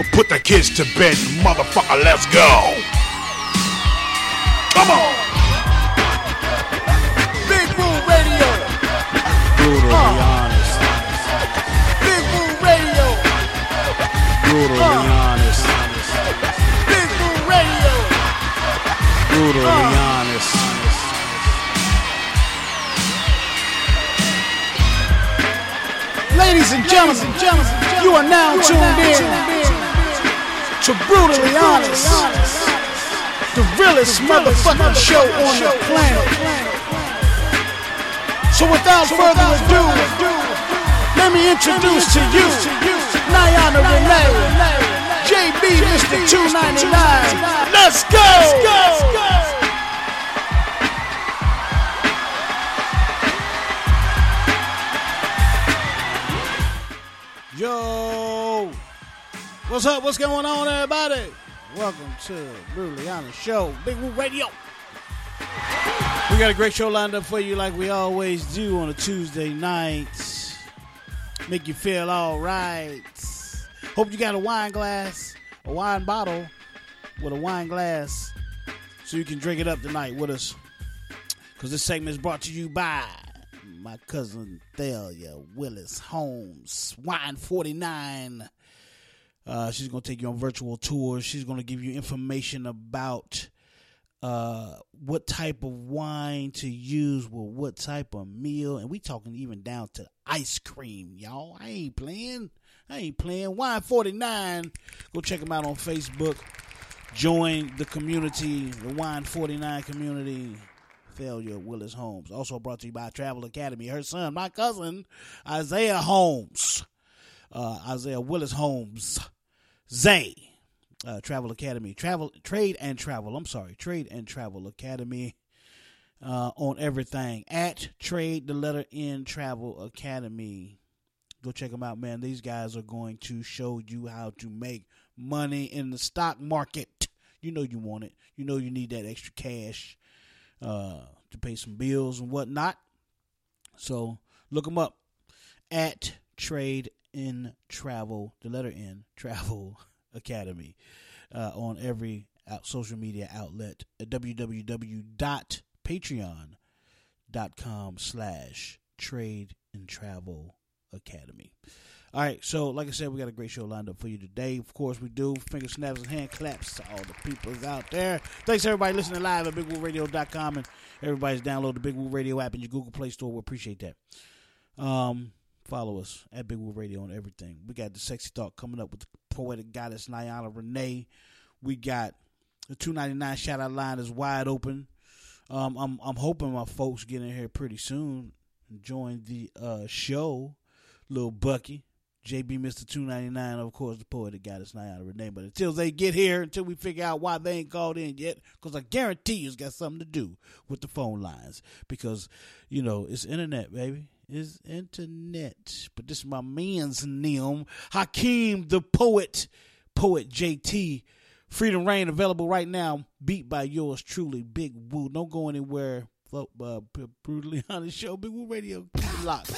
Well, put the kids to bed, motherfucker. Let's go. Come on. Big Woo Radio. Brutally Uh. honest. Big Woo Radio. Brutally Uh. honest. Big Woo Radio. Brutally Uh. honest. Ladies and gentlemen, you are now tuned in to Brutally Honest, the realest motherfucking show on the planet. So without further ado, let me introduce to you Niana Renee, JB Mr. 299. Let's go! Let's go! Yo, what's up? What's going on, everybody? Welcome to Brutally Honest Show, Big Woo Radio. We got a great show lined up for you, like we always do on a Tuesday night. Make you feel all right. Hope you got a wine glass, a wine bottle with a wine glass, so you can drink it up tonight with us. Because this segment is brought to you by my cousin Thalia Willis Holmes, Wine 49. Uh, she's going to take you on virtual tours. She's going to give you information about uh, what type of wine to use with what type of meal. And we talking even down to ice cream, y'all. I ain't playing. I ain't playing. Wine 49. Go check them out on Facebook. Join the community, the Wine 49 community. Thalia Willis Holmes. Also brought to you by Travel Academy. Her son, my cousin, Isaiah Holmes. Uh, Isaiah Willis Holmes. Zay. Uh, Travel Academy. Travel Trade and Travel. I'm sorry. Trade and Travel Academy. Uh, on everything. At Trade the letter N Travel Academy. Go check them out, man. These guys are going to show you how to make money in the stock market. You know you want it. You know you need that extra cash uh, to pay some bills and whatnot. So look them up at Trade in Travel, the letter N Travel Academy, uh, on every out, social media outlet at www.patreon.com slash Trade and Travel Academy. All right, so like I said, we got a great show lined up for you today. Of course, we do. Finger snaps and hand claps to all the peoples out there. Thanks everybody listening live at BigWooRadio.com and everybody's download the Big Woo Radio app in your Google Play Store. We appreciate that. Um, follow us at Big Woo Radio on everything. We got the sexy talk coming up with the poetic goddess Niana Renee. We got the two ninety nine shout out line is wide open. Um, I'm I'm hoping my folks get in here pretty soon and join the uh, show. Little Bucky, JB Mister Two Ninety Nine, of course, the poetic goddess Niana Renee. But until they get here, until we figure out why they ain't called in yet, because I guarantee you it's got something to do with the phone lines. Because you know it's internet, baby. It's internet. But this is my man's name, Hakeem the poet, poet JT. Freedom Rain available right now. Beat by yours truly, Big Woo. Don't go anywhere. Float, uh, brutally honest show, Big Woo Radio. Keep it locked.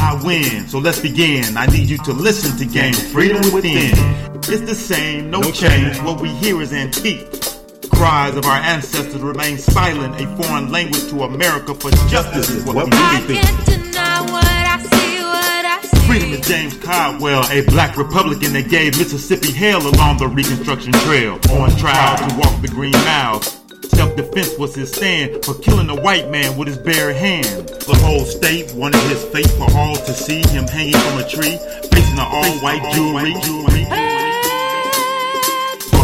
I win, so let's begin. I need you to listen to Game Freedom Within. It's the same, no change. What we hear is antique. Cries of our ancestors remain silent. A foreign language to America for justice is what we I really can't deny what I see, what I see. Freedom is James Caldwell, a black Republican that gave Mississippi hell along the Reconstruction Trail. On trial to walk the Green Mile. Self-defense was his stand for killing a white man with his bare hand. The whole state wanted his fate for all to see him hanging from a tree, facing an all-white jury.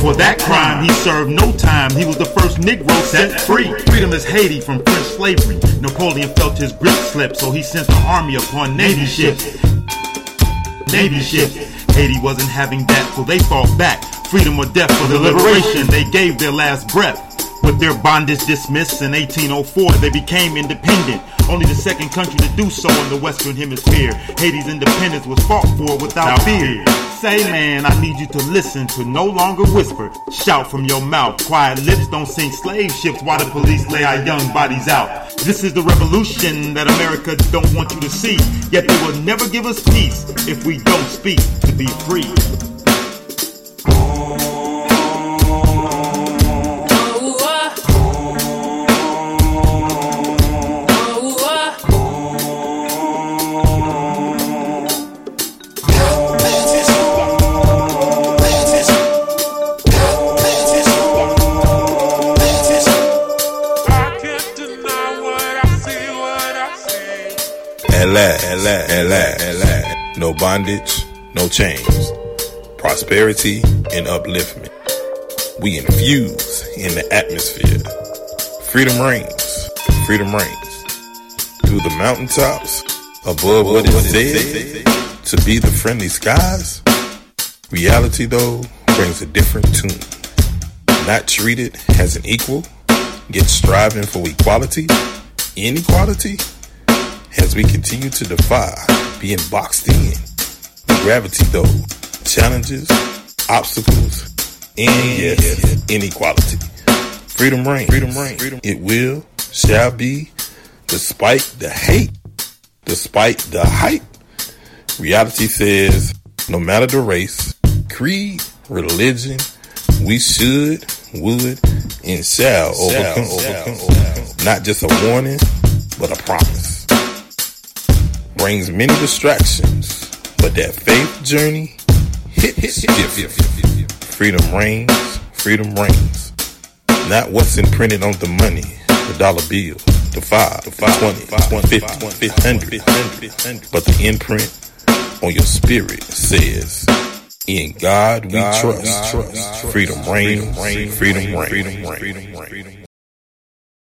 For that crime, he served no time. He was the first Negro set free. Freedom is Haiti from French slavery. Napoleon felt his grip slip, so he sent the army upon Navy ships. Navy ships. Haiti wasn't having that, so they fought back. Freedom or death for the liberation. They gave their last breath. With their bondage dismissed in 1804, they became independent. Only the second country to do so in the Western Hemisphere. Haiti's independence was fought for without fear. Say, man, I need you to listen to no longer whisper. Shout from your mouth. Quiet lips don't sink slave ships while the police lay our young bodies out. This is the revolution that America don't want you to see. Yet they will never give us peace if we don't speak to be free. Last, at last, at last. No bondage, no chains. Prosperity and upliftment. We infuse in the atmosphere. Freedom reigns. Freedom reigns. Through the mountaintops, above what is said to be the friendly skies. Reality, though, brings a different tune. Not treated as an equal, yet striving for equality, inequality, as we continue to defy being boxed in. Gravity, though, challenges, obstacles, and yes, inequality. Freedom reigns. Freedom reigns. It will, shall be, despite the hate, despite the hype. Reality says, no matter the race, creed, religion, we should, would, and shall overcome. overcome. Not just a warning, but a promise. Brings many distractions, but that faith journey hits different. Freedom reigns, freedom reigns. Not what's imprinted on the money, the dollar bill, the five, the five, twenty, fifty, fifty, hundred, but the imprint on your spirit says, "In God we trust." Freedom reigns, freedom reigns, freedom reigns.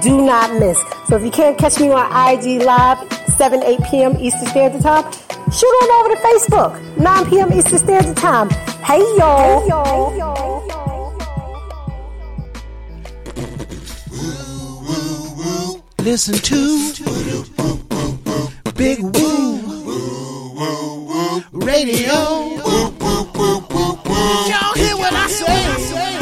Do not miss. So if you can't catch me on IG Live, 7, 8 p.m. Eastern Standard Time, shoot on over to Facebook, 9 p.m. Eastern Standard Time. Hey y'all. Hey y'all. Listen to Big Woo Radio. Y'all hear what I say?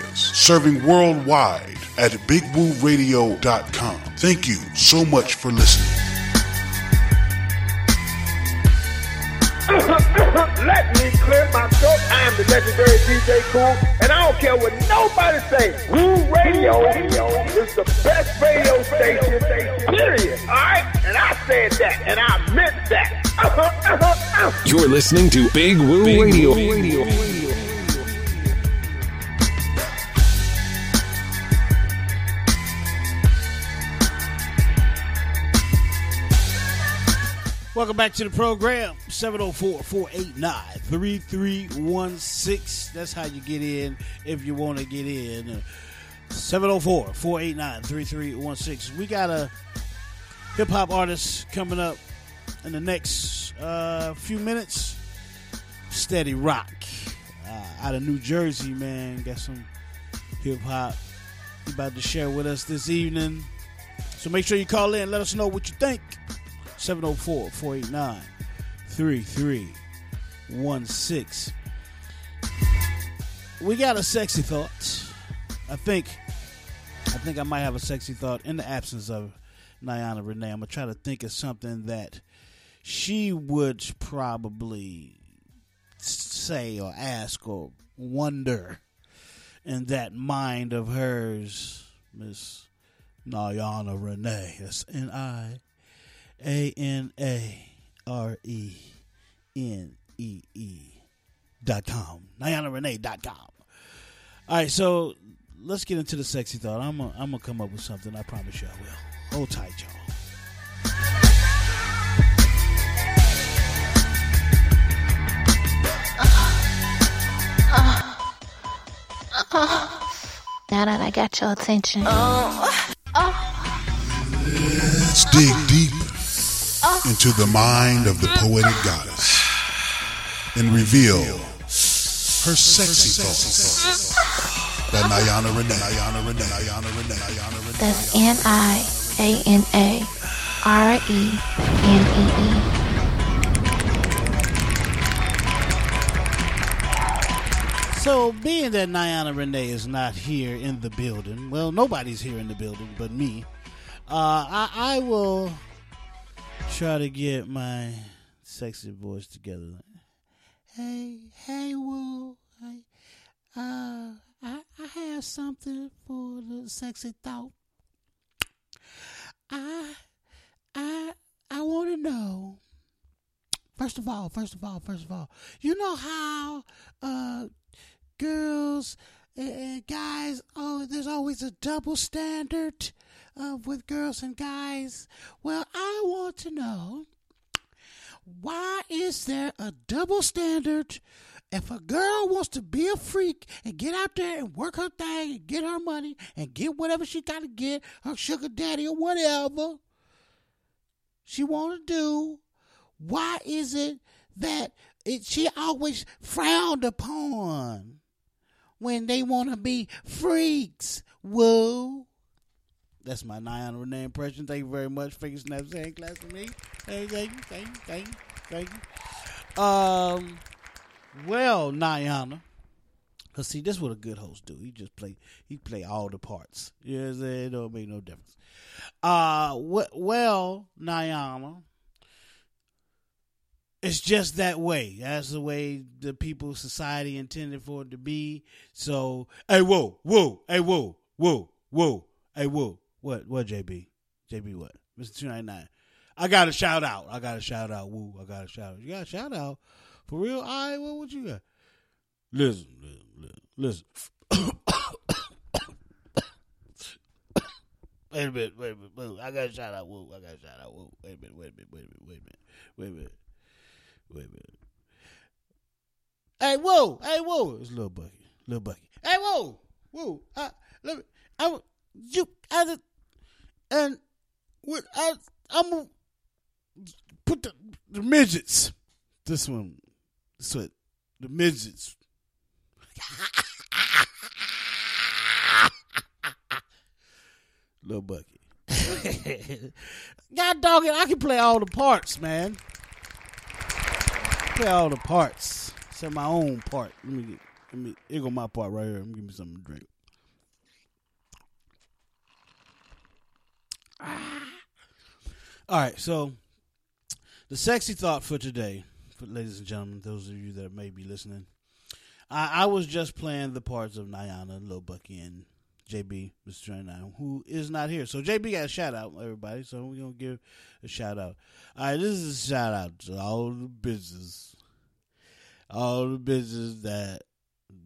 serving worldwide at bigwooradio.com. Thank you so much for listening. Let me clear my throat. I am the legendary DJ Cool, and I don't care what nobody say. Woo Radio is the best radio station, period. All right? And I said that, and I meant that. You're listening to Big Woo Radio. Welcome back to the program. 704-489-3316. That's how you get in if you want to get in. 704-489-3316. We got a hip hop artist coming up in the next uh, few minutes. Steady Roc uh, out of New Jersey, man. Got some hip hop about to share with us this evening. So make sure you call in. Let us know what you think. 704 489 3316. We got a sexy thought. I think I think I might have a sexy thought in the absence of Niana Renee. I'm gonna try to think of something that she would probably say or ask or wonder in that mind of hers, Miss Niana Renee. That's N I A N A R E N E E dot com. NianaRenee dot com. All right, so let's get into the sexy thought. I'm gonna I'm gonna come up with something. I promise you I will. Hold tight, y'all. Now that I got your attention. Oh. Let's dig deep into the mind of the poetic goddess and reveal her sexy thoughts. That Niana Renee, Niana Renee, Niana Renee, Niana Renee. That's N I A N A R E N E E. So, being that Niana Renee is not here in the building, well, nobody's here in the building but me. Uh, I, I will try to get my sexy voice together. Hey, hey, Woo. Hey, uh, I, I have something for the sexy thought. I, I, I want to know. First of all, first of all, first of all, you know how uh, girls and, and guys, oh, there's always a double standard with girls and guys. Well, I want to know why is there a double standard if a girl wants to be a freak and get out there and work her thing and get her money and get whatever she got to get, her sugar daddy or whatever she want to do, why is it that it, she always frowned upon when they want to be freaks? Whoa. That's my Niana Renee impression. Thank you very much. Finger snap saying class me. Hey, thank you, thank you, thank you, thank you. Um, well, Niana, cause see, this is what a good host do. He just play, he play all the parts. You know what I'm saying? It don't make no difference. Uh, wh- well, Niana, it's just that way. That's the way the people, society intended for it to be. So, hey, whoa, whoa, hey, whoa, whoa, whoa, hey, whoa. What, what, JB? JB, what? Mr. 299. I got a shout out. I got a shout out. Woo, I got a shout out. You got a shout out? For real? All right, what you got? Listen, listen, listen. wait a minute, wait a minute, wait, I got a shout out. Woo, I got a shout out. Woo, wait a minute, wait a minute, wait a minute, wait a minute, wait a minute. Wait a minute. Hey, whoa, hey, whoa. It's Little Bucky, Little Bucky. Hey, whoa, whoa. I, let me, I, you, I, and what I, I'm gonna put the, the midgets. This one, this one, the midgets. Little Bucky. God dog it, I can play all the parts, man play all the parts. Set my own part. Let me get, let me here go my part right here. Let me give me something to drink. Ah. All right, so the sexy thought for today, for ladies and gentlemen, those of you that may be listening, I, I was just playing the parts of Niana, Lil Bucky, and JB, Mr. 29, who is not here. So JB got a shout out, everybody. So we're gonna give a shout out. All right, this is a shout out to all the bitches, all the bitches that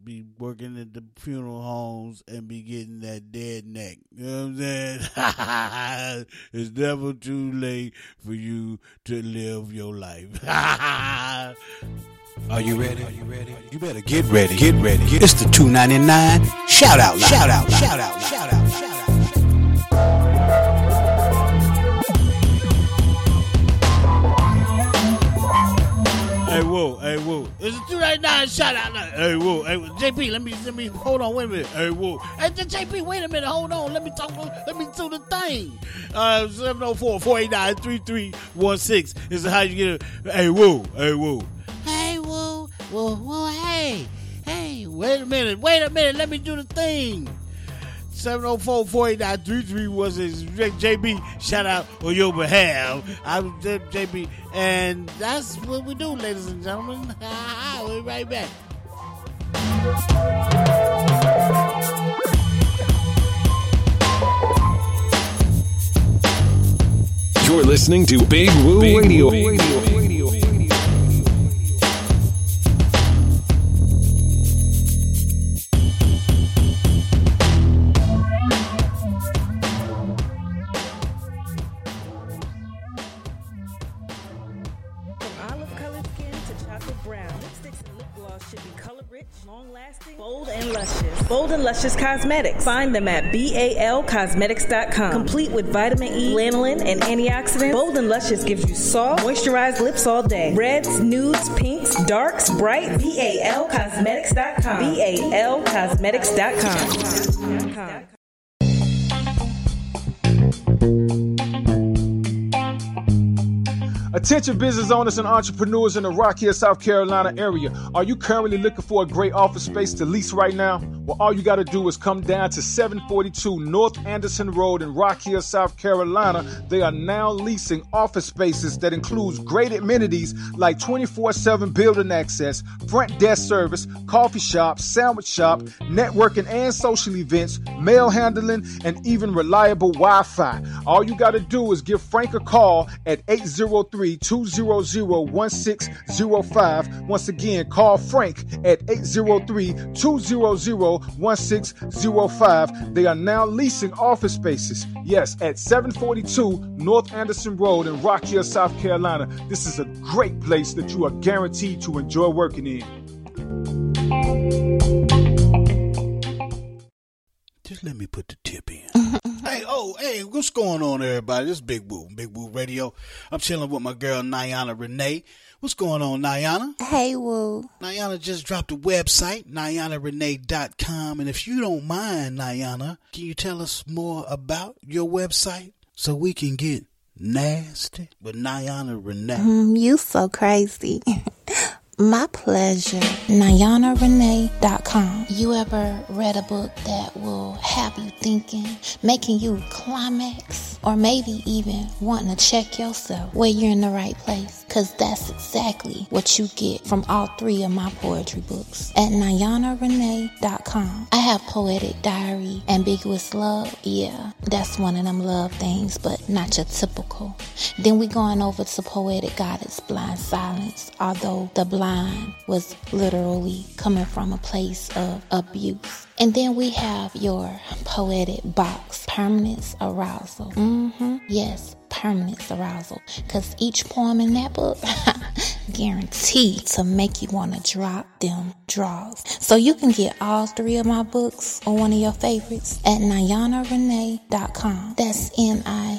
be working at the funeral homes and be getting that dead neck. You know what I'm saying? it's never too late for you to live your life. Are you ready? Are you ready? You better get ready. Get ready. It's the 299 shout out. Loud. Shout out. Shout out. Shout out. Shout whoa, hey, whoa. It's a 299 shot out. Hey, whoa, hey, JP, let me, let me, hold on, wait a minute. Hey, whoa, hey, JP, wait a minute, hold on, let me talk, let me do the thing. Uh, 704-489-3316 is how you get it. Hey, whoa, hey, whoa. Hey, whoa, whoa, whoa, hey, hey, wait a minute, wait a minute, let me do the thing. 704-489-33 was his JB shout out on your behalf. I'm JB and that's what we do, ladies and gentlemen. we'll be right back. You're listening to Big Woo Radio. From Cosmetics. Find them at balcosmetics.com. Complete with vitamin E, lanolin, and antioxidants. Bold and luscious gives you soft, moisturized lips all day. Reds, nudes, pinks, darks, bright. balcosmetics.com. balcosmetics.com. Attention business owners and entrepreneurs in the Rock Hill, South Carolina area. Are you currently looking for a great office space to lease right now? Well, all you got to do is come down to 742 North Anderson Road in Rock Hill, South Carolina. They are now leasing office spaces that includes great amenities like 24/7 building access, front desk service, coffee shop, sandwich shop, networking and social events, mail handling, and even reliable Wi-Fi. All you got to do is give Frank a call at 803-200-1605. Once again, call Frank at 803-200-1605. They are now leasing office spaces. Yes, at 742 North Anderson Road in Rock Hill, South Carolina. This is a great place that you are guaranteed to enjoy working in. Just let me put the tip in. Hey, oh, hey, what's going on, everybody? This is Big Woo, Big Woo Radio. I'm chilling with my girl, Niana Renee. What's going on, Niana? Hey, Woo. Niana just dropped a website, NianaRenee.com. And if you don't mind, Niana, can you tell us more about your website so we can get nasty with Niana Renee? Mm, you so crazy. My pleasure. NianaRenee.com. You ever read a book that will have you thinking, making you climax, or maybe even wanting to check yourself where you're in the right place? Because that's exactly what you get from all three of my poetry books at NianaRenee.com. I have Poetic Diary, Ambiguous Love. Yeah, that's one of them love things, but not your typical. Then we going over to Poetic Goddess Blind Silence, although the blind was literally coming from a place of abuse. And then we have your poetic box, permanence arousal. Mm-hmm. Yes, permanence arousal. Because each poem in that book guaranteed to make you want to drop them draws. So you can get all three of my books or one of your favorites at NianaRenee.com. That's N-I-A-N-A-R-E-N-E-E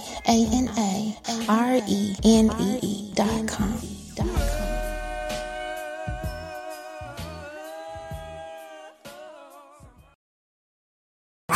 dot com.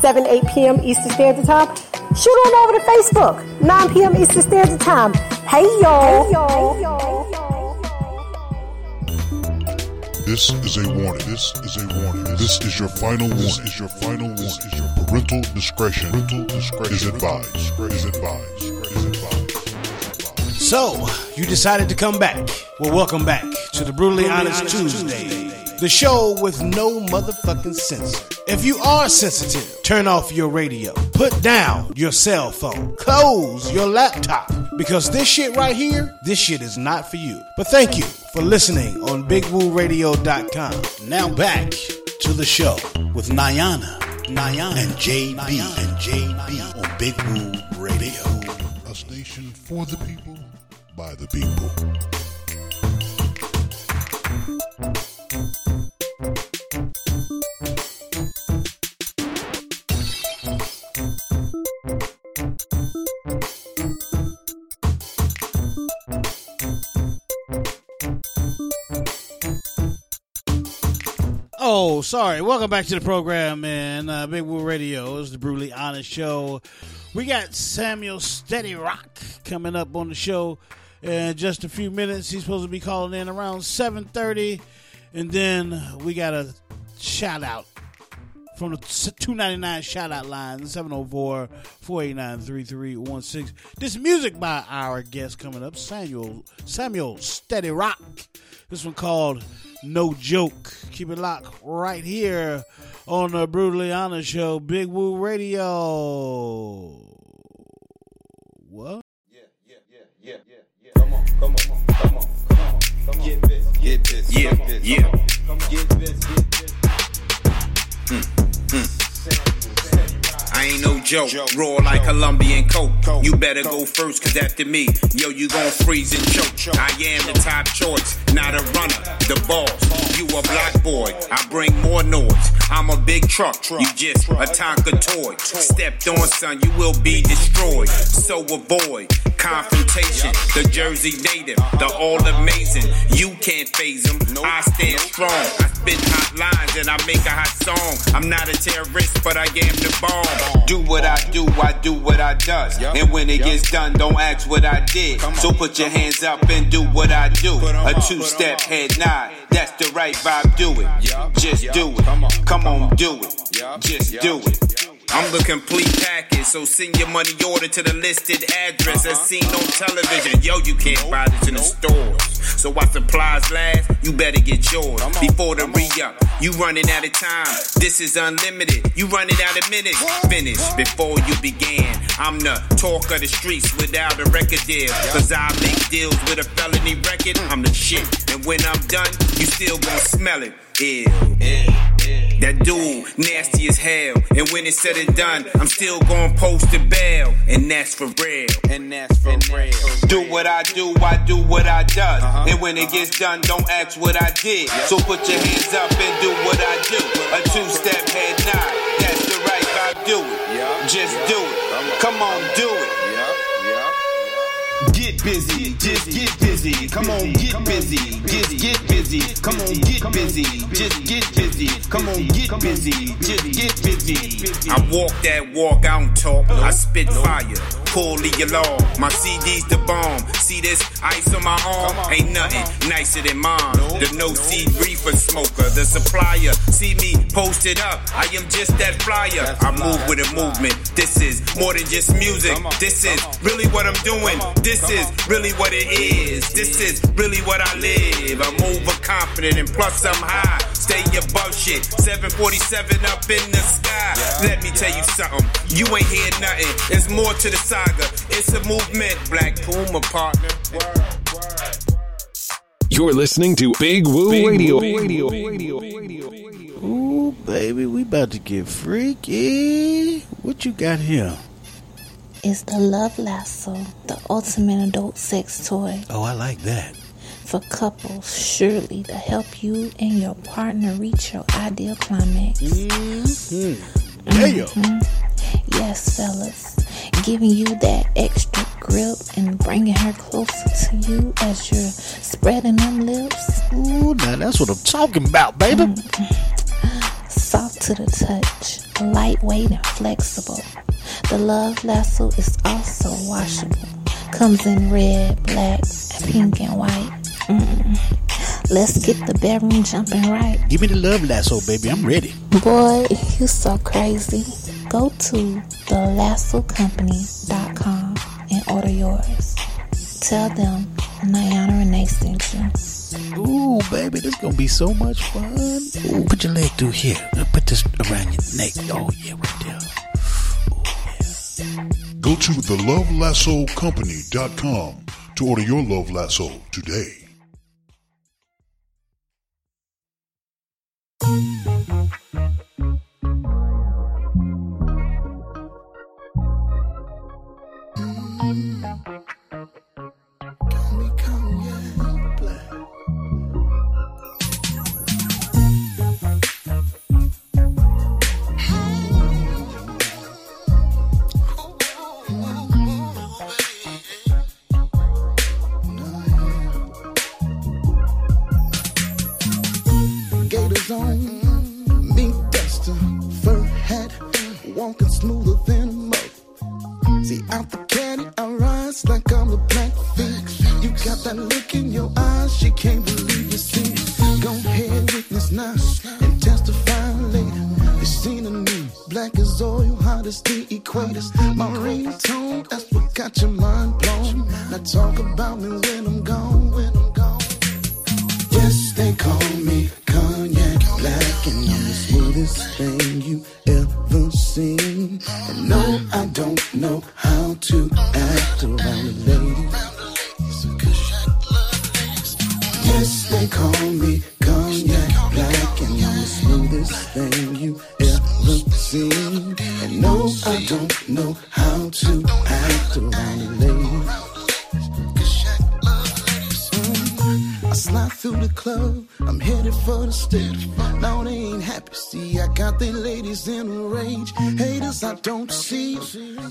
7, 8 p.m. Eastern Standard Time, shoot on over to Facebook, 9 p.m. Eastern Standard Time. Hey y'all. Hey y'all. Hey, y'all. This is a warning. This is a warning. This is your final warning. This is your final warning. This is your parental discretion. Parental discretion is advised. Is advised. Is advised. So, you decided to come back. Well, welcome back to the Brutally Honest Tuesday. The show with no motherfucking censor. If you are sensitive, turn off your radio. Put down your cell phone. Close your laptop. Because this shit right here, this shit is not for you. But thank you for listening on BigWooRadio.com. Now back to the show with Niana, Niana and JB and JB on Big Woo Radio. A station for the people, by the people. Oh, sorry. Welcome back to the program, man. Uh, Big Woo Radio is the brutally honest show. We got Samuel Steady Roc coming up on the show in just a few minutes. He's supposed to be calling in around seven thirty, and then we got a shout out from the 299 shout out line 704-489-3316 this music by our guest coming up samuel samuel steady roc this one called no joke keep it locked right here on the brutally honest show big woo radio what Yeah, yeah, yeah, yeah, yeah, yeah. Come on, come on, come on, come on, come on. Get this, get this, Yeah, get this. yeah. Get this, get this. Hmm. I ain't no joke. Raw like Colombian coke. You better go first, cause after me, yo, you gon' freeze and choke. I am the top choice, not a runner, the boss. You a black boy, I bring more noise. I'm a big truck, you just a Tonka toy. Stepped on, son, you will be destroyed. So avoid confrontation. The Jersey native, the all amazing. You can't phase them. I stand strong. I spit hot lines and I make a hot song. I'm not a terrorist, but I am the bomb. Do what I do, I do what I does. And when it gets done, don't ask what I did. So put your hands up and do what I do. A two step head nod. That's the right vibe, do it. Just do it. Come on, do it. Just do it. I'm the complete package, so send your money order to the listed address as seen on television. Yo, you can't buy this in the stores. So while supplies last, you better get yours before the re-up. You running out of time. This is unlimited. You running out of minutes. Finish before you began. I'm the talk of the streets without a record deal. Cause I make deals with a felony record. I'm the shit. And when I'm done, you still gonna smell it. Ew. That dude, nasty as hell. And when it's said and done, I'm still gonna post a bail. And that's for real. And that's for real. Do what I do, I do what I does. Uh-huh. And when it uh-huh. gets done, don't ask what I did. So put your hands up and do what I do. A two step head nod, that's the right vibe, do it. Just do it. Come on, do it. Get busy, just get busy. Come on, get busy, just get busy. Come on, get busy, just get busy. Come on, get busy, just get busy. I walk that walk, I don't talk. I spit fire. Pull the alarm. My CD's the bomb. See this ice on my arm? Ain't nothing nicer than mine. The no seed reefer smoker, the supplier. See me posted up. I am just that flyer. I move with a movement. This is more than just music. This is really what I'm doing. This is really what it is. This is really what I live. I'm overconfident and plus I'm high. Stay above shit. 747 up in the sky. Let me tell you something. You ain't hear nothing. There's more to the saga. It's a movement. Black Puma partner. You're listening to Big Woo Radio. Ooh, baby, we about to get freaky. What you got here? It's the Love Lasso, the ultimate adult sex toy. Oh, I like that. For couples, surely to help you and your partner reach your ideal climax. Mm-hmm. Mhm. Yes, fellas. Giving you that extra grip and bringing her closer to you as you're spreading them lips. Ooh, now that's what I'm talking about, baby. Soft to the touch, lightweight and flexible. The Love Lasso is also washable. Comes in red, black, pink, and white. Mm. Let's get the bedroom jumping right. Give me the love lasso, baby. I'm ready. Boy, you so crazy. Go to thelassocompany.com and order yours. Tell them Niana Renee sent you. Ooh, baby, this gonna be so much fun. Ooh, put your leg through here. Put this around your neck. Oh yeah, right there. Go to thelovelassocompany.com to order your love lasso today. Yes, they call me Cognac Black, and I'm the smoothest thing you ever seen. And no, I don't know how to act around ladies. Through the club, I'm headed for the stage. Now they ain't happy, see, I got the ladies in a rage. Haters, I don't see.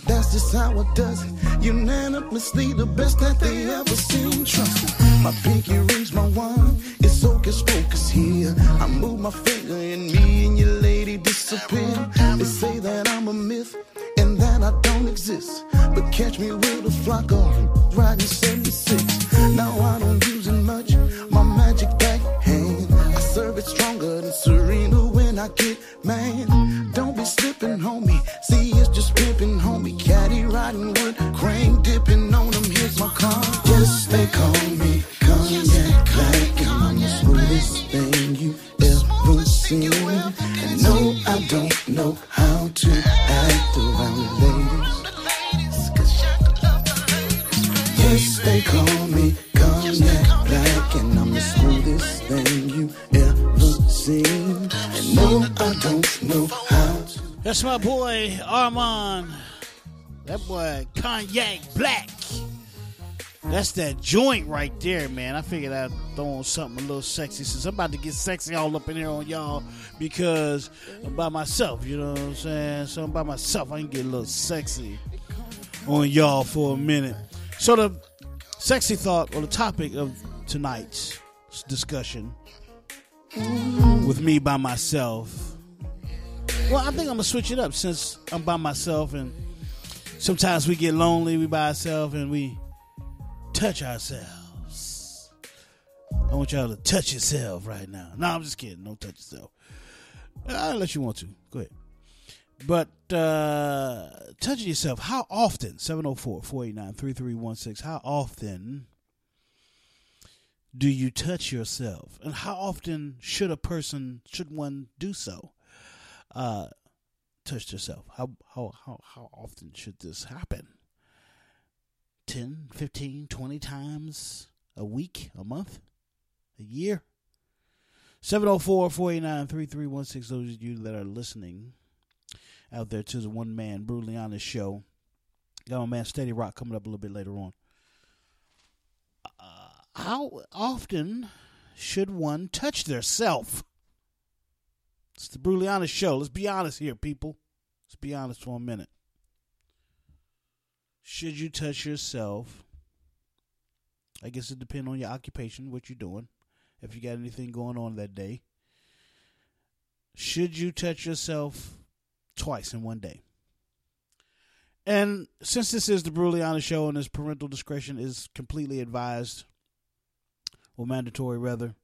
That's just how it does it. Unanimously, the best that they ever seen. Trust me, my pinky rings my wine. It's hocus pocus here. I move my finger and me and your lady disappear. They say that I'm a myth and that I don't exist. But catch me with a flock of riding 76. Now I don't use than Serena when I get mad. Don't be slipping, homie. See, it's just pimping, homie. Caddy riding wood, crane dipping on them. Here's my car. Yes, they call me Cognac Black, and I'm the smoothest thing you ever seen. And no, I don't know how to act around the ladies. Yes, they call me Cognac And no, I don't know how. That's my boy Armand. That boy Cognac Black. That's that joint right there, man. I figured I'd throw on something a little sexy since I'm about to get sexy all up in here on y'all because I'm by myself, you know what I'm saying? So I'm by myself. I can get a little sexy on y'all for a minute. So the sexy thought or the topic of tonight's discussion with me by myself. Well, I think I'm gonna switch it up since I'm by myself and sometimes we get lonely, we by ourselves and we touch ourselves. I want y'all to touch yourself right now. No, I'm just kidding. Don't touch yourself. Uh, unless you want to. Go ahead. But uh, touching yourself, how often? 704 489 3316. How often do you touch yourself? And how often should a person, should one do so? Uh, touch yourself. How, how, how, how often should this happen? 10, 15, 20 times a week, a month, a year? 704 489 3316. Those of you that are listening out there to the one man brutally honest show. Got my man Steady Roc coming up a little bit later on. How often should one touch their self? It's the honest show. Let's be honest here, people. Let's be honest for a minute. Should you touch yourself? I guess it depends on your occupation, what you're doing, if you got anything going on that day. Should you touch yourself twice in one day? And since this is the Honest Show and this parental discretion is completely advised, or mandatory rather,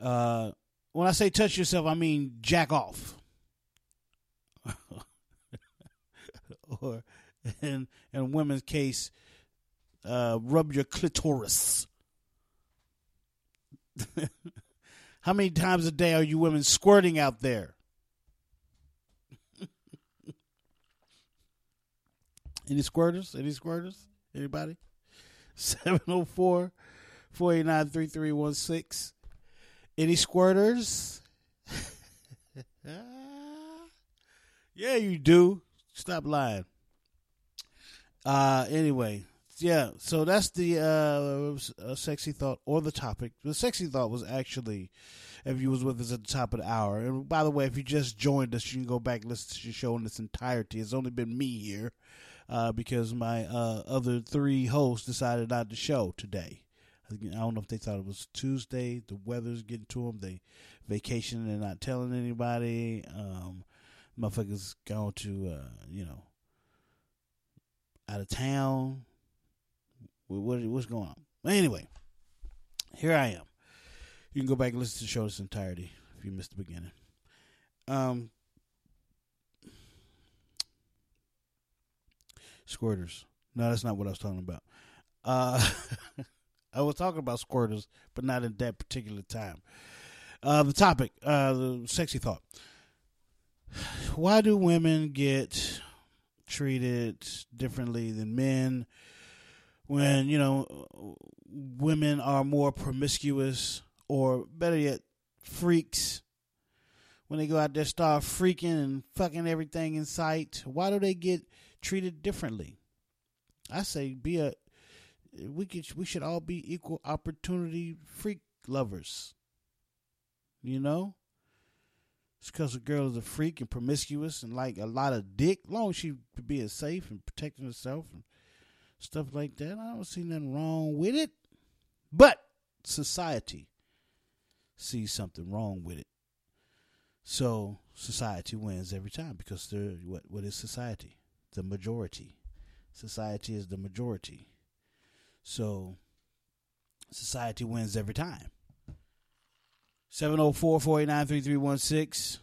uh, when I say touch yourself, I mean jack off. or in in women's case, uh, rub your clitoris. How many times a day are you women squirting out there? Any squirters? Any squirters? Anybody? 704 489 3316. Any squirters? yeah, you do. Stop lying. Uh, anyway, yeah. So that's the uh, uh, sexy thought or the topic. The sexy thought was actually, if you was with us at the top of the hour. And by the way, if you just joined us, you can go back and listen to the show in its entirety. It's only been me here uh, because my uh, other three hosts decided not to show today. I don't know if they thought it was Tuesday. The weather's getting to them. They vacationing and not telling anybody. Um, motherfuckers going to uh, you know out of town. What, what what's going on? Anyway, here I am. You can go back and listen to the show its entirety if you missed the beginning. Um, squirters. No, that's not what I was talking about. Uh, I was talking about squirters, but not at that particular time. Uh, the topic, uh, the sexy thought. Why do women get treated differently than men when, you know, women are more promiscuous or better yet, freaks? When they go out there, start freaking and fucking everything in sight. Why do they get treated differently? I say, be a we could we should all be equal opportunity freak lovers. You know? It's because a girl is a freak and promiscuous and like a lot of dick, long as she being safe and protecting herself and stuff like that. I don't see nothing wrong with it. But society sees something wrong with it. So society wins every time because they're what what is society? The majority. Society is the majority. So society wins every time. 704 489 3316.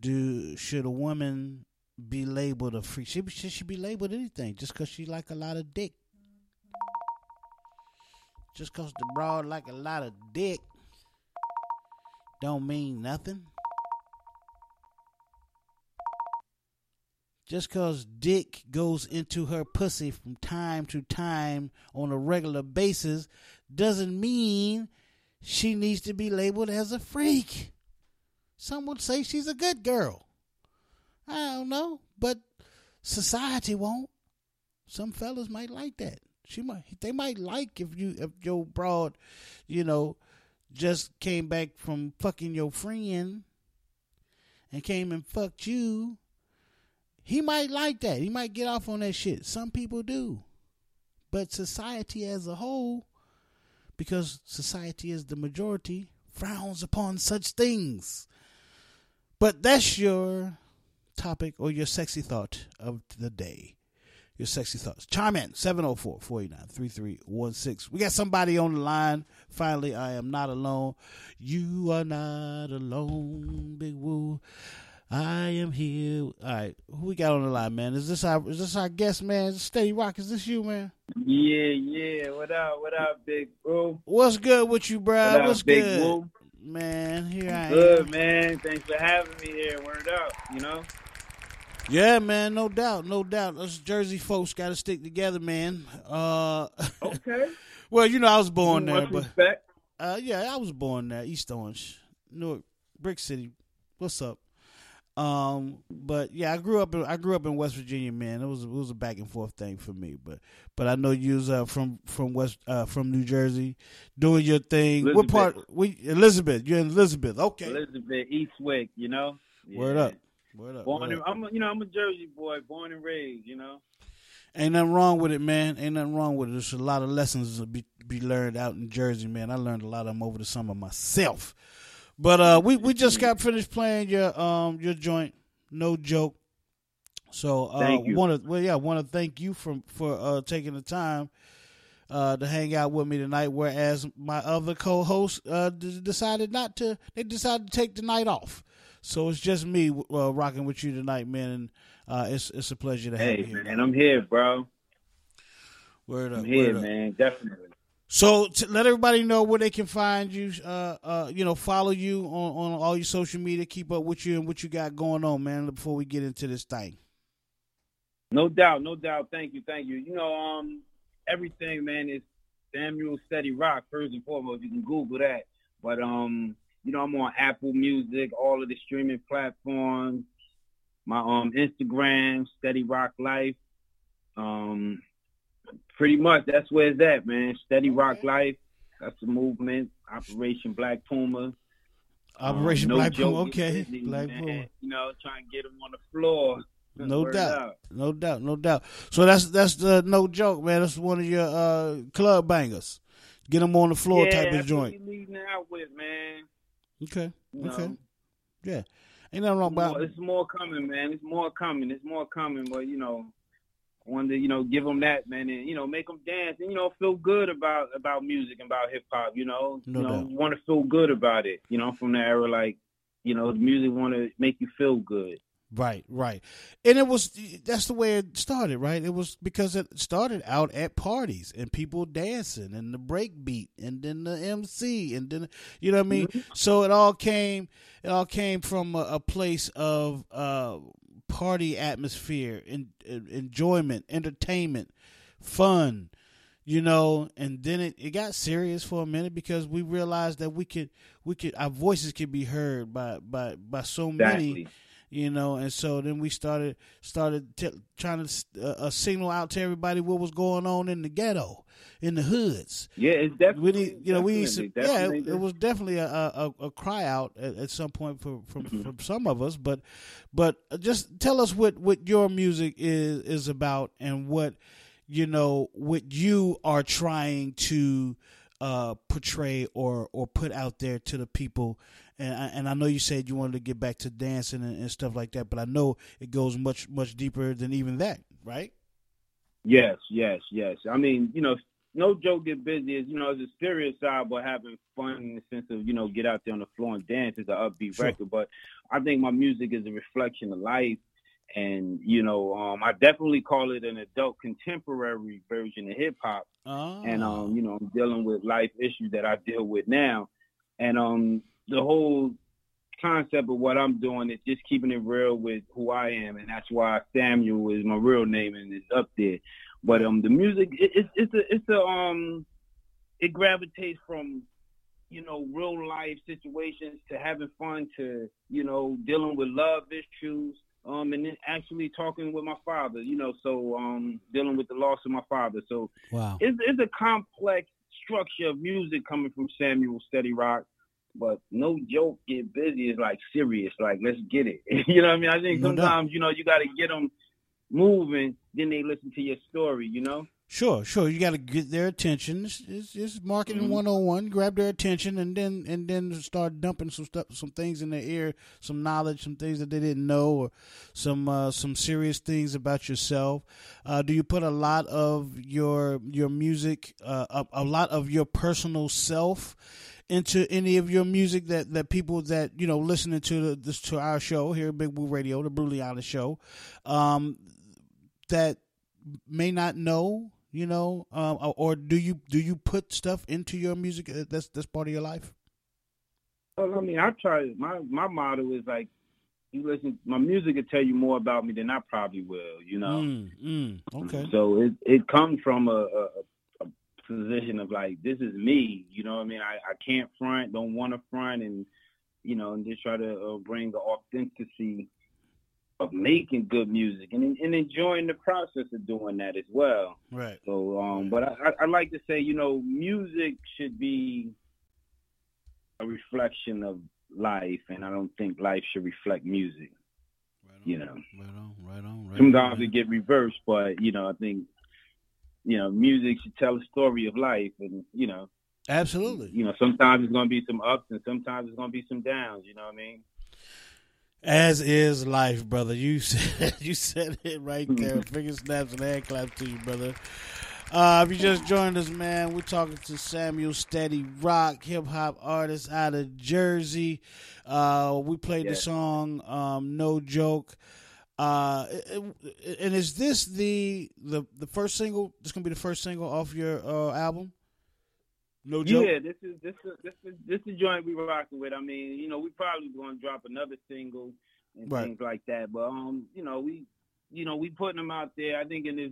Do should a woman be labeled a freak? She should she be labeled anything just because she like a lot of dick. Just because the broad like a lot of dick don't mean nothing. Just because dick goes into her pussy from time to time on a regular basis doesn't mean she needs to be labeled as a freak. Some would say she's a good girl. I don't know, but society won't. Some fellas might like that. She might they might like if you if your broad, you know, just came back from fucking your friend and came and fucked you. He might like that. He might get off on that shit. Some people do. But society as a whole because society is the majority, frowns upon such things. But that's your topic or your sexy thought of the day. Your sexy thoughts. Chime in 704 489 3316. We got somebody on the line. Finally, I am not alone. You are not alone, Big Woo. I am here. All right, who we got on the line, man? Is this our is this our guest, man? Steady Roc, is this you, man? Yeah, yeah. What up? What up, Big bro? What's good with you, bro? What up, What's Big good, Woo? man? Here I Good, am. Good, man. Thanks for having me here. Word up, you know? Yeah, man, no doubt, no doubt. Us Jersey folks got to stick together, man. Uh, okay. well, you know, I was born there, but respect. uh, yeah, I was born there, East Orange, Newark, Brick City. What's up? Um, but yeah, I grew up. In, I grew up in West Virginia, man. It was it was a back and forth thing for me. But but I know you was uh, from from West uh, from New Jersey, doing your thing. What Elizabeth. part? We Elizabeth. You're in Elizabeth. Okay. Elizabeth Eastwick, you know? Word Yeah. up. Word up. Born word in, up. I'm a, you know, I'm a Jersey boy, born and raised, you know? Ain't nothing wrong with it, man. Ain't nothing wrong with it. There's a lot of lessons to be be learned out in Jersey, man. I learned a lot of them over the summer myself. But uh, we we just got finished playing your um your joint, no joke. So uh, Thank you. want to well yeah, want to thank you for for uh, taking the time uh, to hang out with me tonight. Whereas my other co-hosts uh, d- decided not to, they decided to take the night off. So it's just me uh, rocking with you tonight, man. And uh, it's it's a pleasure to have Hey, you here. man, I'm here, bro. Word up, I'm here, word up. man, definitely. So let everybody know where they can find you, uh, uh, you know, follow you on, on all your social media, keep up with you and what you got going on, man. Before we get into this thing, No doubt, no doubt. Thank you, thank you. You know, um, everything, man, is Samuel Steady Roc first and foremost. You can Google that. But um, you know, I'm on Apple Music, all of the streaming platforms. My um Instagram, Steady Roc Life. Um, pretty much that's where it's at, man. Steady Roc Life. That's the movement. Operation Black Puma. Operation Um, no Black Puma. Okay, busy, Black man. Puma. You know, trying to get them on the floor. No doubt, no doubt, no doubt. So that's that's the no joke, man. That's one of your uh, club bangers. Get them on the floor yeah, type of joint. leading out with, man. Okay, You okay, know, yeah. Ain't nothing wrong about. more, it's more coming, man. It's more coming. It's more coming. But you know, wanted to you know give them that, man, and you know make them dance and you know feel good about about music and about hip hop. You know, No you know, doubt. want to feel good about it. You know, from the era like, you know, the music want to make you feel good. Right, right. And it was that's the way it started, right? It was because it started out at parties and people dancing and the break beat and then the MC and then you know what I mean? So it all came it all came from a, a place of uh party atmosphere and enjoyment, entertainment, fun, you know, and then it, it got serious for a minute because we realized that we could we could our voices could be heard by by by so many Exactly. You know and so then we started started t- trying to uh, uh, signal out to everybody what was going on in the ghetto in the hoods Yeah, it's definitely. we need you know we some, yeah it, it was definitely a, a, a cry out at, at some point for from, Mm-hmm. from some of us but but just tell us what what your music is is about and what you know what you are trying to uh portray or or put out there to the people and I, and I know you said you wanted to get back to dancing and, and stuff like that but I know it goes much much deeper than even that right Yes, yes, yes. I mean, you know, no joke. Get busy is you know, it's a serious side, but having fun in the sense of you know, get out there on the floor and dance is an upbeat Sure. record. But I think my music is a reflection of life, and you know, um, I definitely call it an adult contemporary version of hip hop. And um, you know, I'm dealing with life issues that I deal with now, and um, the whole concept of what I'm doing is just keeping it real with who I am, and that's why Samuel is my real name and it's up there. But um, the music it, it's it's a it's a um, it gravitates from you know real life situations to having fun to you know dealing with love issues. Um, and then actually talking with my father, you know, so um, dealing with the loss of my father. So wow it's, it's a complex structure of music coming from Samuel Steady Roc, but no joke, get busy is like serious. Like let's get it. you know what I mean? I think No doubt. sometimes you know you got to get them moving, then they listen to your story. You know? Sure, sure. You got to get their attention. It's, it's, it's marketing Mhm. on one. Grab their attention, and then and then start dumping some stuff, some things in their ear, some knowledge, some things that they didn't know, or some uh, some serious things about yourself. Uh, do you put a lot of your your music, uh, a, a lot of your personal self? Into any of your music that, that people that you know listening to the, this to our show here at Big Woo Radio, the Bruliana Show, um, that may not know, you know, um, or, or do you do you put stuff into your music uh, that's that's part of your life? Well, I mean, I try. My my motto is like, you listen. My music will tell you more about me than I probably will. You know. Mm, mm, okay. So it it comes from a, a position of like this is me. You know what I mean? I, I can't front, don't want to front, and you know, and just try to uh, bring the authenticity of making good music and and enjoying the process of doing that as well. Right. So, um, but I, I- like to say, you know, music should be a reflection of life, and I don't think life should reflect music. You know, Right on, right on, right sometimes on. it get reversed, but you know, I think you know, music should tell a story of life, and you know, Absolutely. you know, sometimes it's gonna be some ups, and sometimes it's gonna be some downs. You know what I mean? As is life, brother. You said you said it right there. Finger snaps and hand claps to you, brother. Uh, if you just joined us, man, we're talking to Samuel Steady Roc, hip hop artist out of Jersey. Uh, we played the song um, "No Joke." Uh, and is this the the the first single? This gonna be the first single off your uh, album? No joke. Yeah, this is this is this is this is the joint we rocking with. I mean, you know, we probably gonna drop another single and Right. things like that. But um, you know, we you know, we putting them out there. I think in this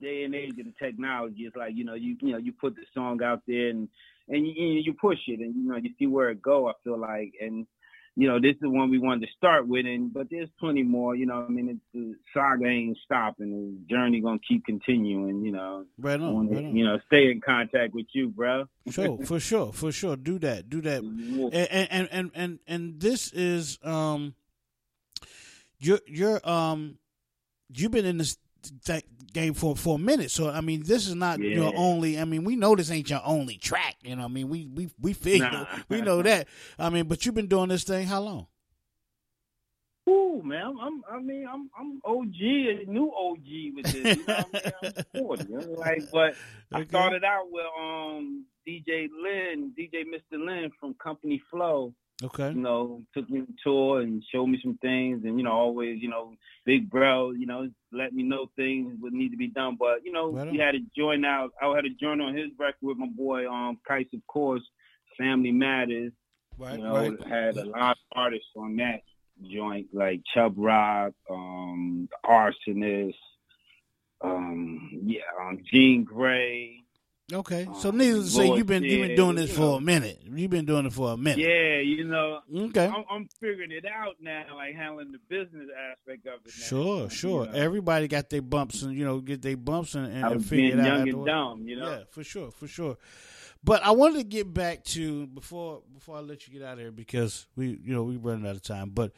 day and age of the technology, it's like, you know, you you know, you put the song out there and and you you push it and you know, you see where it go, I feel like and you know, this is the one we wanted to start with, and but there's plenty more. You know, I mean, it's, the saga ain't stopping. The journey gonna keep continuing. You know, Right on, right on. you know, stay in contact with you, bro. Sure, for sure, for sure. Do that, do that. And and and and, and this is um, you're you're um, you've been in this th- game for for a minute. So I mean, this is not your only. I mean, we know this ain't your only track. You know, I mean, we we we feel Nah. we know that. I mean, but you've been doing this thing how long? Ooh, man, I'm, I'm, I mean, I'm, I'm OG, a new OG with this. You know I mean? I'm 40. you know, Like, but I Okay. started out with um DJ Len, DJ Mr. Len from Company Flow. Okay. You know, took me on tour and showed me some things, and you know, always, you know, big bro, you know, let me know things would need to be done. But you know, Right we had to join out. I had to join on his record with my boy, um, Kice, of course. Family Matters. Right, you know, right. had a lot of artists on that joint, like Chubb Rock, um, Arsonist, um, yeah, um, Jean Grae. Okay, oh, so needless to say, you've been you've been doing this you for a minute. You've been doing it for a minute. Yeah, you know. Okay. I'm, I'm figuring it out now, like handling the business aspect of it. Now. Sure, sure. Everybody got their bumps and you know get their bumps and, and, I was figure it out. young and dumb, you know? Yeah, for sure, for sure. But I wanted to get back to before before I let you get out of here because we you know we running out of time. But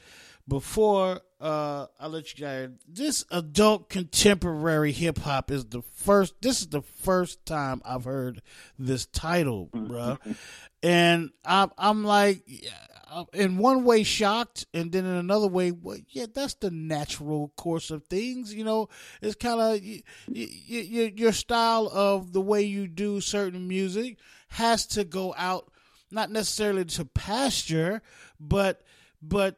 before uh, I let you get out of here, this adult contemporary hip hop is the first. This is the first time I've heard this title, bro. and I'm I'm like, Uh, in one way shocked, and then in another way, well, yeah, that's the natural course of things. You know, it's kind of y- y- y- your style of the way you do certain music has to go out, not necessarily to pasture, but but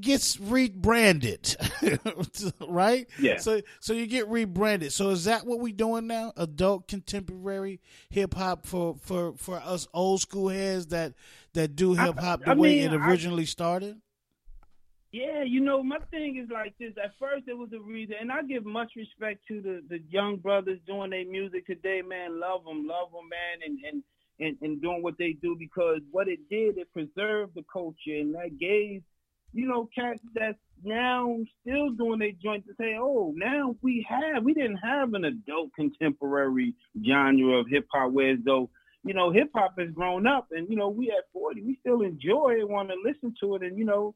gets rebranded, right? Yeah. So so you get rebranded. So is that what we're doing now? Adult contemporary hip hop for for for us old school heads that that do hip hop the I way mean, it I- originally started. Yeah, you know, my thing is like this. At first, it was a reason, and I give much respect to the the young brothers doing their music today. Man, love them, love them, man, and and and, and doing what they do because what it did, it preserved the culture, and that gave, you know, cats that's now still doing their joint to say, oh, now we have, we didn't have an adult contemporary genre of hip hop, whereas though. You know, hip hop has grown up, and you know we at forty, we still enjoy it, want to listen to it, and you know,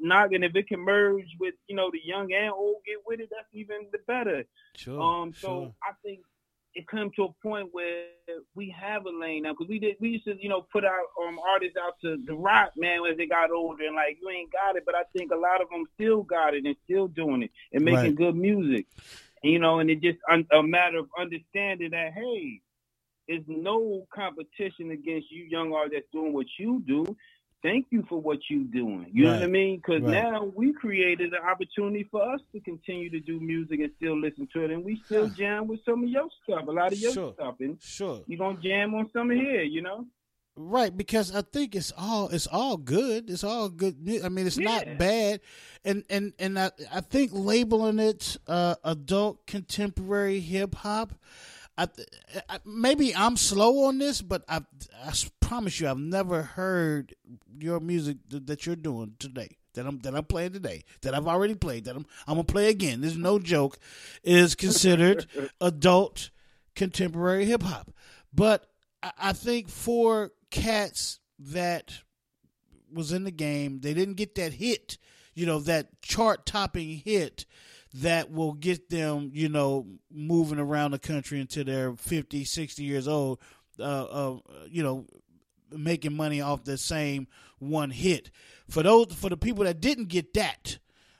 not and if it can merge with you know the young and old get with it that's even the better Sure, um so sure. i think it come to a point where we have a lane now because we did we used to you know put our um artists out to the rock man as they got older and like you ain't got it but i think a lot of them still got it and still doing it and making Right. good music you know and it just un- a matter of understanding that hey there's no competition against you young artists that's doing what you do thank you for what you're doing. You know what I mean? Because Right. now we created an opportunity for us to continue to do music and still listen to it, and we still jam with some of your stuff, a lot of your Sure. stuff, and sure you're gonna jam on some of here, you know? Right, because I think it's all it's all good. It's all good. I mean, it's Yeah. not bad, and and and I I think labeling it uh, adult contemporary hip hop. I, I maybe I'm slow on this, but I I promise you, I've never heard your music th- that you're doing today. That I'm that I'm playing today. That I've already played. That I'm I'm gonna play again. This is no joke. Is considered adult contemporary hip hop, but I, I think for cats that was in the game, they didn't get that hit, you know, that chart topping hit that will get them, you know, moving around the country until they're 50, 60 years old, uh, uh, you know, making money off the same one hit. For those, for the people that didn't get that,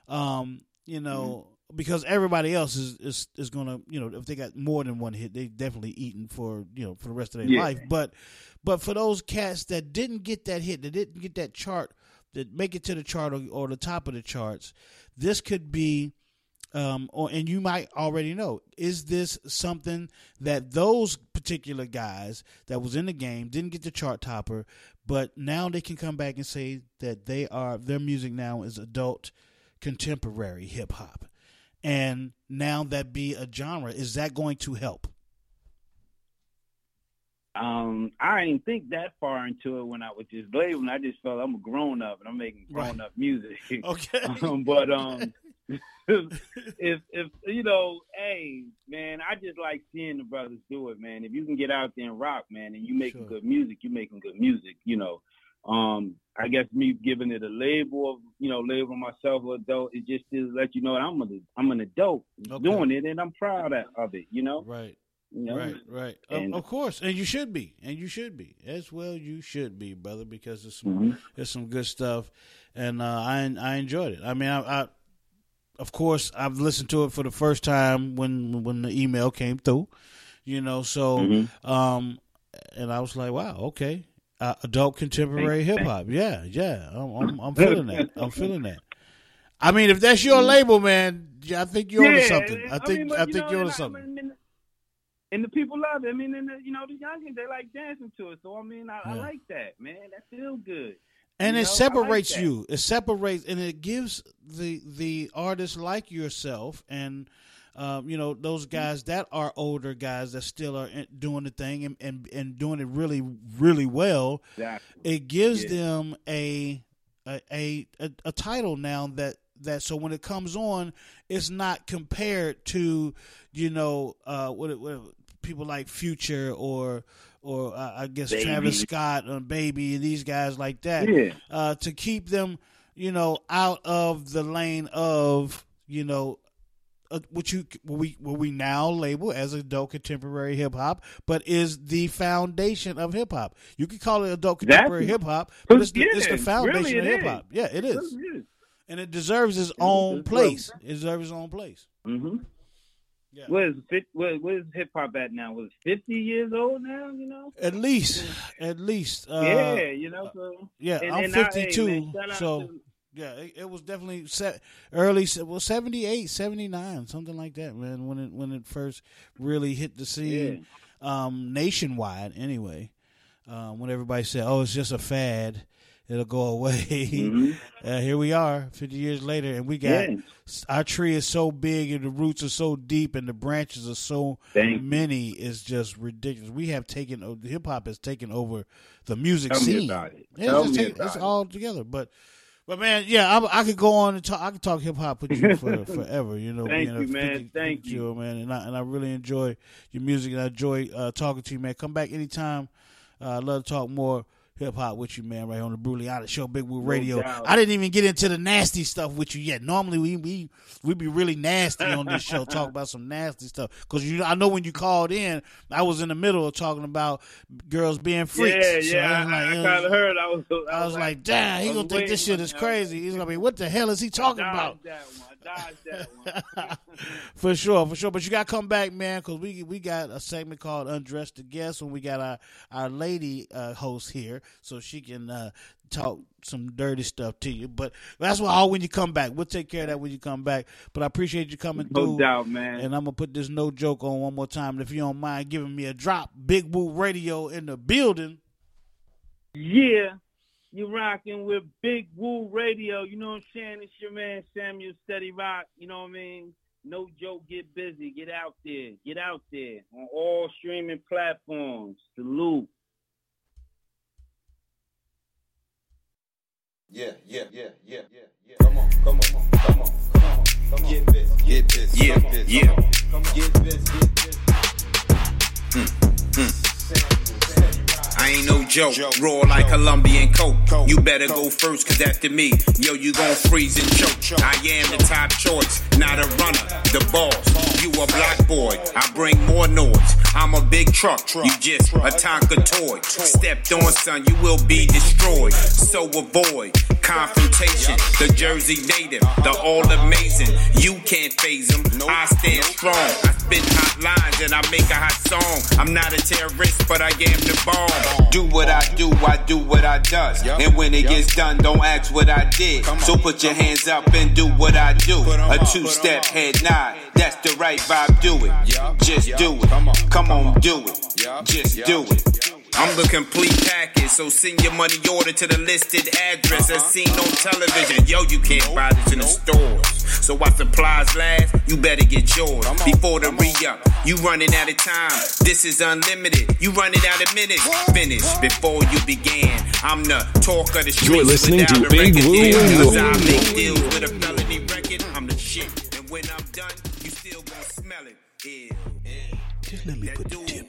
um, you know, because everybody else is, is is gonna, you know, if they got more than one hit, they definitely eating for you know for the rest of their Yeah. life. But but for those cats that didn't get that hit, that didn't get that chart, that make it to the chart or, or the top of the charts, this could be. Um, or and you might already know is this something that those particular guys that was in the game didn't get the chart topper, but now they can come back and say that they are their music now is adult contemporary hip hop, and now that be a genre is that going to help? Um, I didn't think that far into it when I was just labeling. I just felt I'm a grown up and I'm making grown up music. Okay. um, but um, if if you know, hey man, I just like seeing the brothers do it, man. If you can get out there and rock, man, and you making Sure. good music, you making good music. You know, um, I guess me giving it a label of you know labeling myself an adult, it just to let you know that I'm an I'm an adult Okay. doing it, and I'm proud of it. You know, Right. You know? Right, right. Of- And- of, course, and you should be, and you should be as well. You should be, brother, because it's some Mhm. it's some good stuff, and uh, I I enjoyed it. I mean, I, I of course I've listened to it for the first time when when the email came through, you know. So, Mhm. um, and I was like, wow, okay, uh, adult contemporary hip hop, yeah, yeah. I'm, I'm I'm feeling that. I'm feeling that. I mean, if that's your label, man, I think you're onto Yeah, something. I I think mean, but I you think know, you're onto something. I mean, and the people love it. I mean, and the, you know, the youngins they like dancing to it. So I mean, I, I like that, man. That feels good. and You it know, I like separates you it separates and it gives the the artists like yourself and um, you know those guys that are older guys that still are doing the thing and, and and doing it really really well Exactly. it gives Yeah. them a a, a a a title now that that so when it comes on it's not compared to you know uh what, it- what people like future or or uh, I guess Baby. Travis Scott and Baby and these guys like that Yeah. uh, to keep them, you know, out of the lane of you know uh, what you what we what we now label as adult contemporary hip hop, but is the foundation of hip hop. You could call it adult contemporary hip hop, but it's the, Yeah, it's the foundation really of hip hop. Yeah, it is, Really is. and it deserves its own it's place. It deserves its own place. Mm-hmm. Yeah. What is fit, what, what is hip hop at now? Was fifty years old now? You know. At least, at least, uh, yeah, you know. So Yeah, and, I'm and I- hey, 52, man, shout out so to- yeah, it, it was definitely se- early, well, 78, 79, something like that, man. When it when it first really hit the scene, um, nationwide, anyway. Um, when everybody said, "Oh, it's just a fad," it'll go away. uh, here we are, 50 years later, and we got Yeah. our tree is so big and the roots are so deep and the branches are so many. It's just ridiculous. We have taken hip hop has taken over the music Tell me scene. about it. Tell it's, me take- it's it. all together. But but man, yeah, I, I could go on and talk. I could talk hip hop with you for forever. You know, Thank you, man. 50 Thank 50 year old man, and I and I really enjoy your music and I enjoy uh, talking to you, man. Come back anytime. Uh, I'd love to talk more hip hop with you, man. Right on the Honest Show, Big Woo Radio. doubt. I didn't even get into the nasty stuff with you yet. Normally we we we be really nasty on this show, talk about some nasty stuff. Because you, I know when you called in, I was in the middle of talking about girls being freaks. Yeah, So yeah. I, like, uh, kind of heard. I was. I, I was like, damn, he gonna think this shit is crazy. He's gonna be, what the hell is he talking about? That one. Dodge that one. For sure, for sure. But you got to come back, man, because we we got a segment called "Undress the Guest" when we got our our lady uh, host here, so she can uh, talk some dirty stuff to you. But that's why all when you come back, we'll take care of that when you come back. But I appreciate you coming No through. doubt, man. And I'm gonna put this no joke on one more time. And if you don't mind giving me a drop, Big Woo Radio in the building. Yeah, you rocking with Big Woo Radio. You know what I'm saying? It's your man Samuel Steady Roc. You know what I mean? No joke, get busy. Get out there. Get out there on all streaming platforms. Salute. Yeah, yeah, yeah, yeah, yeah, yeah. Come on, come on, come on, come on, come on. Get this, get this, Yeah, get this. yeah. Joke. Raw like Colombian coke. You better go first, cause after me, yo, you gon' freeze and choke. I am the top choice, not a runner, the boss. You a black boy, I bring more noise. I'm a big truck, you just a Tonka toy. Stepped on, son, you will be destroyed. So avoid confrontation. The Jersey native, the all amazing. You can't phase them. I stand strong. I spit hot lines and I make a hot song. I'm not a terrorist, but I am the bomb. Do what I do, I do what I does. And when it gets done, don't ask what I did. So put your hands up and do what I do. A two step head nod. That's the right vibe, do it. Just do it. Come on, do it. Just do it. I'm the complete package, so send your money order to the listed address as seen on television. Yo, you can't buy this in the stores. So while supplies last, you better get yours before the re-up. You running out of time. This is unlimited. You running out of minutes. Finish before you began. I'm the talk of the streets. You're listening to Big record Woo deal. Radio. Cause I make deals with a felony record. I'm the shit. And when I'm done, you still gonna smell it. Yeah. Just let me put the tip in.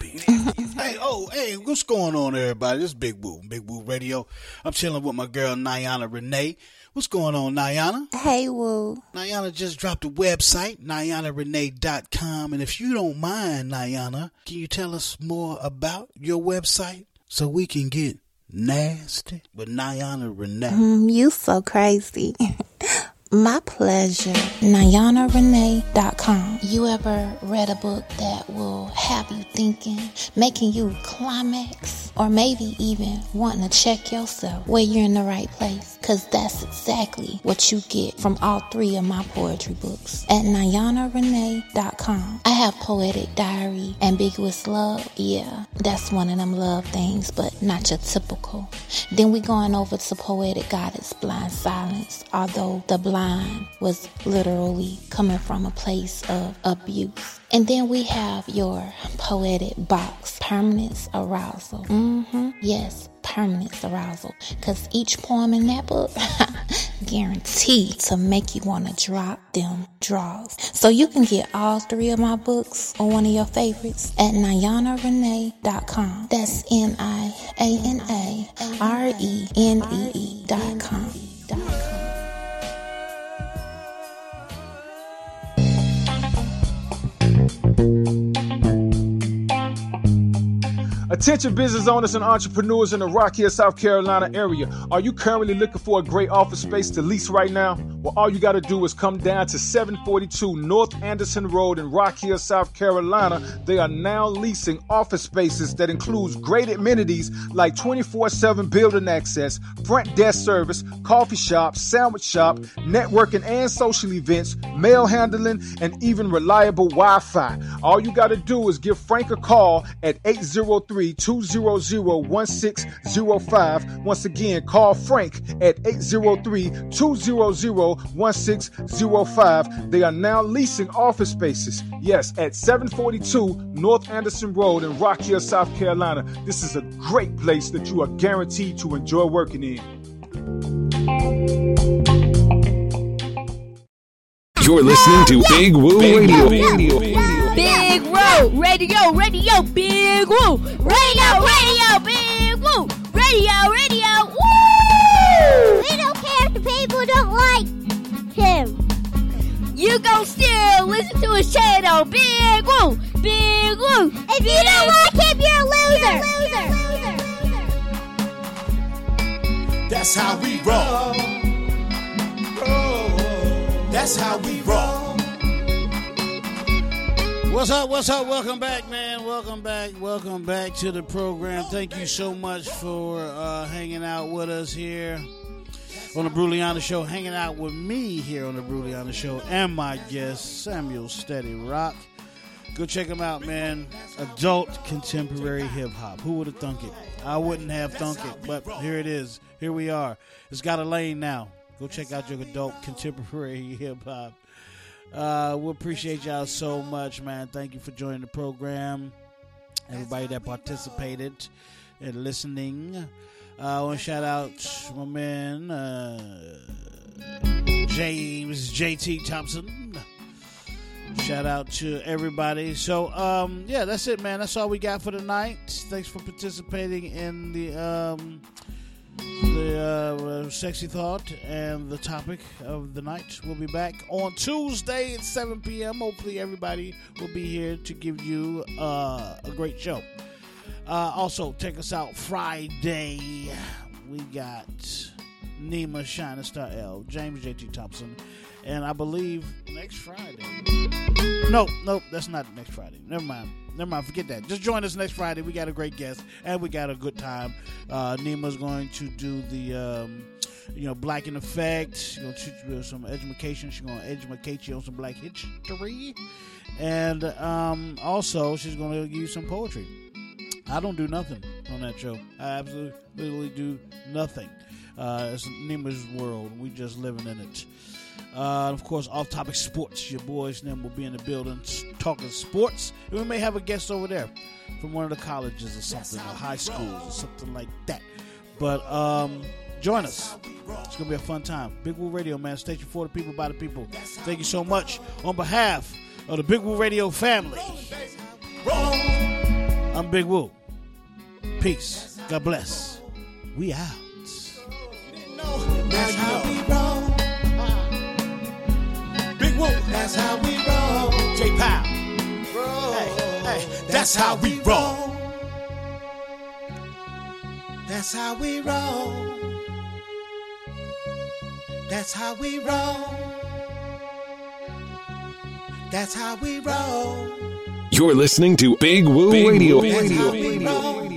Hey, oh, hey, what's going on, everybody? This is Big Woo, Big Woo Radio. I'm chilling with my girl, Niana Renee. What's going on, Niana? Hey, Woo. Niana just dropped a website, NianaRenee.com. And if you don't mind, Niana, can you tell us more about your website so we can get nasty with Niana Renee? Mm, you so crazy. My pleasure. NianaRenee.com. You ever read a book that will have you thinking, making you climax, or maybe even wanting to check yourself where you're in the right place? Because that's exactly what you get from all three of my poetry books at NianaRenee.com. I have Poetic Diary, Ambiguous Love. Yeah, that's one of them love things, but not your typical. Then we going over to Poetic Goddess Blind Silence, although the blind was literally coming from a place of abuse. And then we have your poetic box, Permanence Arousal. Mm-hmm. Yes, Permanence Arousal. Because each poem in that book, guaranteed to make you want to drop them draws. So you can get all three of my books or one of your favorites at NianaRenee.com. That's N-I-A-N-A-R-E-N-E-E dot com. Attention business owners and entrepreneurs in the Rock Hill, South Carolina area. Are you currently looking for a great office space to lease right now? Well, all you got to do is come down to 742 North Anderson Road in Rock Hill, South Carolina. They are now leasing office spaces that includes great amenities like 24/7 building access, front desk service, coffee shop, sandwich shop, networking and social events, mail handling, and even reliable Wi-Fi. All you got to do is give Frank a call at 803-200-1605. Once again, call Frank at 803-200-1605. They are now leasing office spaces. Yes, at 742 North Anderson Road in Rock Hill, South Carolina. This is a great place that you are guaranteed to enjoy working in. You're listening to Big Woo Radio. Big Woo Radio, Radio, Big Woo Radio, Radio, Big Woo Radio, Radio, Woo! We don't care if the people don't like him. You gon' still listen to his channel, Big Woo, Big Woo. If you don't like him, you're a loser. Loser, loser, loser. That's how we roll. That's how we roll. What's up? What's up? Welcome back, man. Welcome back. Welcome back to the program. Thank you so much for uh, hanging out with us here on the Bruliana Show. Hanging out with me here on the Bruliana Show and my guest Samuel Steady Roc. Go check him out, man. Adult contemporary hip hop. Who would have thunk it? I wouldn't have thunk it, but here it is. Here we are. It's got a lane now. Go check out your adult contemporary hip hop. Uh, we appreciate y'all so much, man. Thank you for joining the program. Everybody that participated and listening. Uh, I want to shout out my man uh, James JT Thompson. Shout out to everybody. So, um, yeah, that's it, man. That's all we got for tonight. Thanks for participating in the um, the uh, sexy thought and the topic of the night. We'll be back on Tuesday at 7 p.m. Hopefully, everybody will be here to give you uh, a great show. Uh, also, take us out Friday. We got Nima Shining Star L, James J.T. Thompson, and I believe next Friday. Nope, nope, that's not next Friday. Never mind. Never mind, forget that. Just join us next Friday. We got a great guest and we got a good time. Uh, Nima's going to do the, um, you know, Black in Effect. She's going to teach you some education. She's going to educate you on some Black history. And um, also, she's going to give you some poetry. I don't do nothing on that show. I absolutely do nothing. Uh, it's Nima's world. We just living in it. Uh, of course, off topic sports. Your boys and them will be in the building talking sports. And we may have a guest over there from one of the colleges or something, or high schools or something like that. But um, join us. It's gonna be a fun time. Big Woo Radio, man. Station for the people, by the people. Thank you so much on behalf of the Big Woo Radio family. I'm Big Woo. Peace. God bless. We out. Woo, that's how we roll. J Pow. Hey, hey, that's how we roll. That's how we roll. That's how we roll. That's how we roll. You're listening to Big Woo Big Radio. Woo That's how we roll.